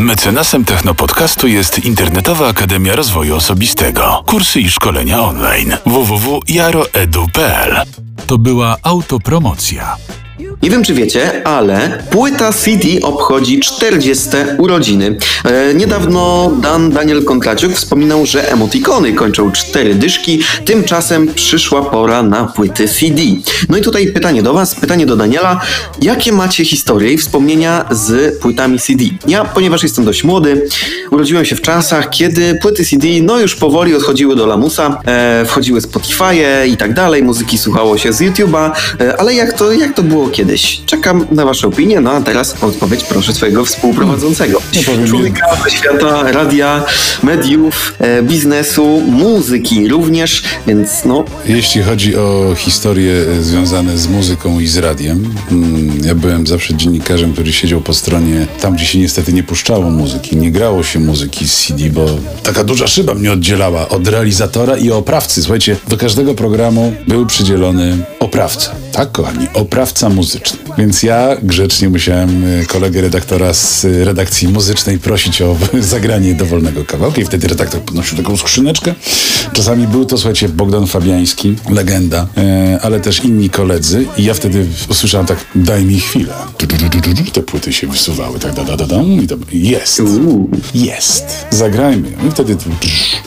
Mecenasem Technopodcastu jest Internetowa Akademia Rozwoju Osobistego. Kursy i szkolenia online www.jaroedu.pl To była autopromocja. Nie wiem, czy wiecie, ale płyta CD obchodzi 40 urodziny. E, niedawno Dan Daniel Kontraciuk wspominał, że emotikony kończą cztery dyszki, tymczasem przyszła pora na płyty CD. No i tutaj pytanie do Was, pytanie do Daniela. Jakie macie historie i wspomnienia z płytami CD? Ja, ponieważ jestem dość młody, urodziłem się w czasach, kiedy płyty CD no już powoli odchodziły do lamusa, e, wchodziły Spotify'e i tak dalej, muzyki słuchało się z YouTube'a, e, ale jak to, jak to było kiedyś? Czekam na Wasze opinie, no a teraz odpowiedź proszę swojego współprowadzącego. No Człowieka świata radia, mediów, e, biznesu, muzyki również, więc no... Jeśli chodzi o historie e, związane z muzyką i z radiem, mm, ja byłem zawsze dziennikarzem, który siedział po stronie tam, gdzie się niestety nie puszczało muzyki, nie grało się muzyki z CD, bo taka duża szyba mnie oddzielała od realizatora i oprawcy. Słuchajcie, do każdego programu był przydzielony oprawca. Tak, kochani, oprawca muzyczny. Więc ja grzecznie musiałem y, kolegę redaktora z y, redakcji muzycznej prosić o zagranie dowolnego kawałka i wtedy redaktor podnosił taką skrzyneczkę. Czasami był to, słuchajcie, Bogdan Fabiański, legenda, e, ale też inni koledzy i ja wtedy usłyszałem tak, daj mi chwilę. Te płyty się wysuwały, tak da, da, da, da i to jest. Jest. Zagrajmy. I wtedy,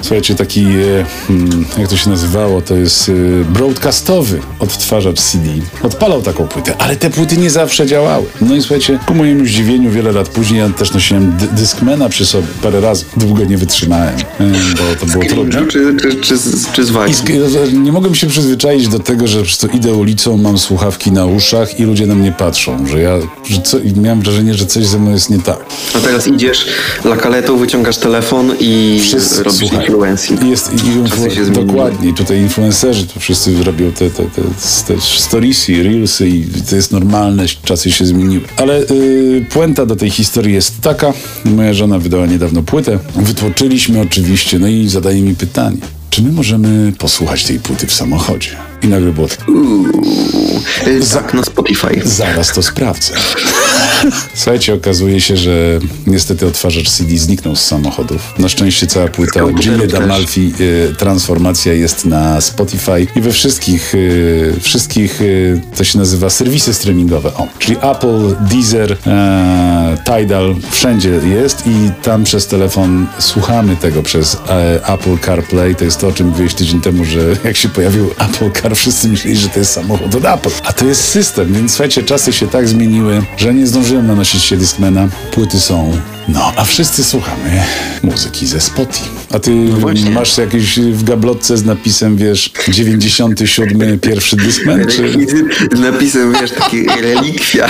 słuchajcie, taki, e, hmm, jak to się nazywało, to jest broadcastowy odtwarzacz CD. Odpalał taką płytę, ale te płyty nie zawsze działały. No i słuchajcie, ku mojemu zdziwieniu wiele lat później ja też nosiłem Discmana przy sobie parę razy. Długo nie wytrzymałem, e, bo to było trudne. Czy, czy, czy, czy z I Vibe? sk- nie mogłem się przyzwyczaić do tego, że po prostu idę ulicą, mam słuchawki na uszach i ludzie na mnie patrzą, że ja, że co, miałem wrażenie, że coś ze mną jest nie tak. A teraz idziesz lakaletą, wyciągasz telefon i Wszyscy, robisz słuchaj, influencing. Jest, i influ- dokładnie, tutaj influencerzy, to wszyscy robią te, te, te, te storiesy, reelsy i to jest normalne, czasy się zmieniły. Ale y, puenta do tej historii jest taka, moja żona wydała niedawno płytę, wytłoczyliśmy oczywiście, no i zadaje mi pytanie, czy my możemy posłuchać tej płyty w samochodzie? I nagle było tak, Y, Tak, na Spotify. zaraz to sprawdzę. Słuchajcie, okazuje się, że niestety odtwarzacz CD zniknął z samochodów. Na szczęście cała płyta komputerów Gilles też. Amalfi y, Transformacja jest na Spotify i we wszystkich, y, wszystkich y, to się nazywa serwisy streamingowe. O, czyli Apple, Deezer, e, Tidal, wszędzie jest i tam przez telefon słuchamy tego przez e, Apple CarPlay. To jest to, o czym mówiłeś tydzień temu, że jak się pojawił Apple Car, wszyscy myśleli, że to jest samochód od Apple. A to jest system, więc słuchajcie, czasy się tak zmieniły, że nie zdążyłem nanosić się Discmana. Płyty są no, a wszyscy słuchamy muzyki ze Spotify. A ty No masz jakieś w gablotce z napisem, wiesz, 97 pierwszy Discman, czy... Z napisem, wiesz, taki relikwia.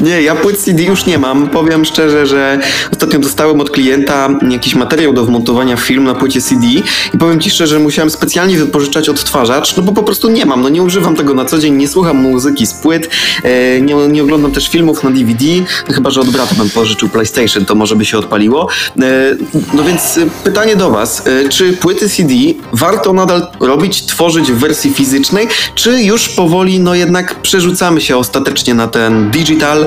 nie, ja płyt CD już nie mam. Powiem szczerze, że ostatnio dostałem od klienta jakiś materiał do wmontowania film na płycie CD i powiem ci szczerze, musiałem specjalnie wypożyczać odtwarzacz, no bo po prostu nie mam, no nie używam tego na co dzień, nie słucham muzyki z płyt, e, nie, nie oglądam też filmów na DVD, no chyba, że od brata bym pożyczył PlayStation, to może by się odpaliło. E, no więc e, pytanie do was, e, czy płyty CD warto nadal robić, tworzyć w wersji fizycznej, czy już powoli, no jednak przerzucamy się ostatecznie na ten digital,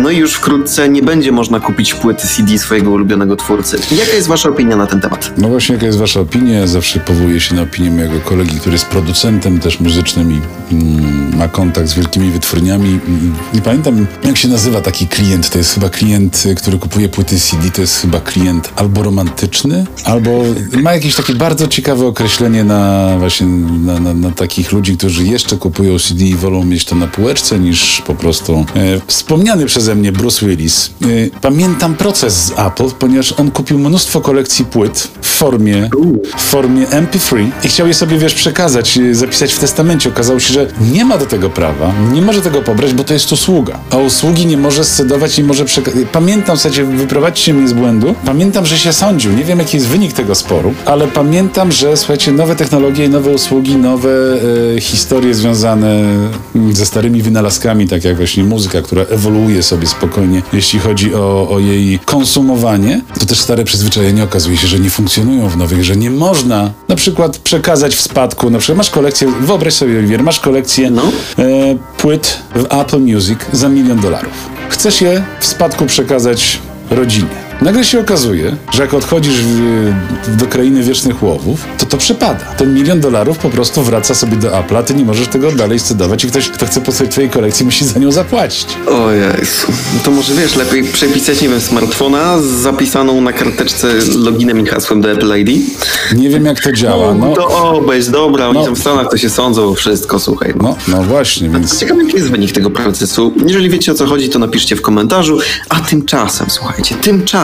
no i już wkrótce nie będzie można kupić płyty CD swojego ulubionego twórcy. Jaka jest wasza opinia na ten temat? No właśnie, jaka jest wasza opinia? Zawsze powołuję się na opinię mojego kolegi, który jest producentem też muzycznym i mm, ma kontakt z wielkimi wytwórniami. Nie pamiętam, jak się nazywa taki klient. To jest chyba klient, który kupuje płyty CD. To jest chyba klient albo romantyczny, albo ma jakieś takie bardzo ciekawe określenie na właśnie na, na, na takich ludzi, którzy jeszcze kupują CD i wolą mieć to na półeczce niż po prostu e, wspomniany przeze mnie Bruce Willis. E, pamiętam proces z Apple, ponieważ on kupił mnóstwo kolekcji płyt w formie, w formie MP3 i chciał je sobie, wiesz, przekazać, e, zapisać w testamencie. Okazało się, że nie ma do tego prawa, nie może tego pobrać, bo to jest usługa. A usługi nie może scedować, nie może przekazać. Pamiętam, słuchajcie, wyprowadźcie mnie z błędu. Pamiętam, że się sądził. Nie wiem, jaki jest wynik tego sporu, ale pamiętam, że słuchajcie, nowe technologie, nowe usługi, nowe e, historie związane mm, ze starymi wynalazkami, tak jak właśnie muzyka, która ewoluuje sobie spokojnie, jeśli chodzi o, o jej konsumowanie, to też stare przyzwyczajenia okazuje się, że nie funkcjonują w nowych, że nie można na przykład przekazać w spadku, na przykład masz kolekcję, wyobraź sobie, Oliwier, masz kolekcję No. e, płyt w Apple Music za milion dolarów. Chcesz je w spadku przekazać rodzinie. Nagle się okazuje, że jak odchodzisz w, do krainy wiecznych łowów, to to przepada. Ten milion dolarów po prostu wraca sobie do Apple'a, ty nie możesz tego dalej scedować i ktoś, kto chce posłuchać twojej kolekcji, musi za nią zapłacić. O Jezu. No to może wiesz, lepiej przepisać, nie wiem, smartfona z zapisaną na karteczce loginem i hasłem do Apple ID? Nie wiem jak to działa, no. To obejść, dobra, oni No. tam w Stanach to się sądzą wszystko, słuchaj. No, no właśnie, więc Ciekawe, jaki jest wynik tego procesu. Jeżeli wiecie o co chodzi, to napiszcie w komentarzu. A tymczasem, słuchajcie, tymczasem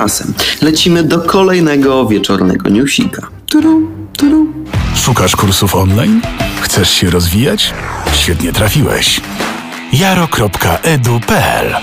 lecimy do kolejnego wieczornego newsika. Turu, turu. Szukasz kursów online? Chcesz się rozwijać? Świetnie trafiłeś. jaro.edu.pl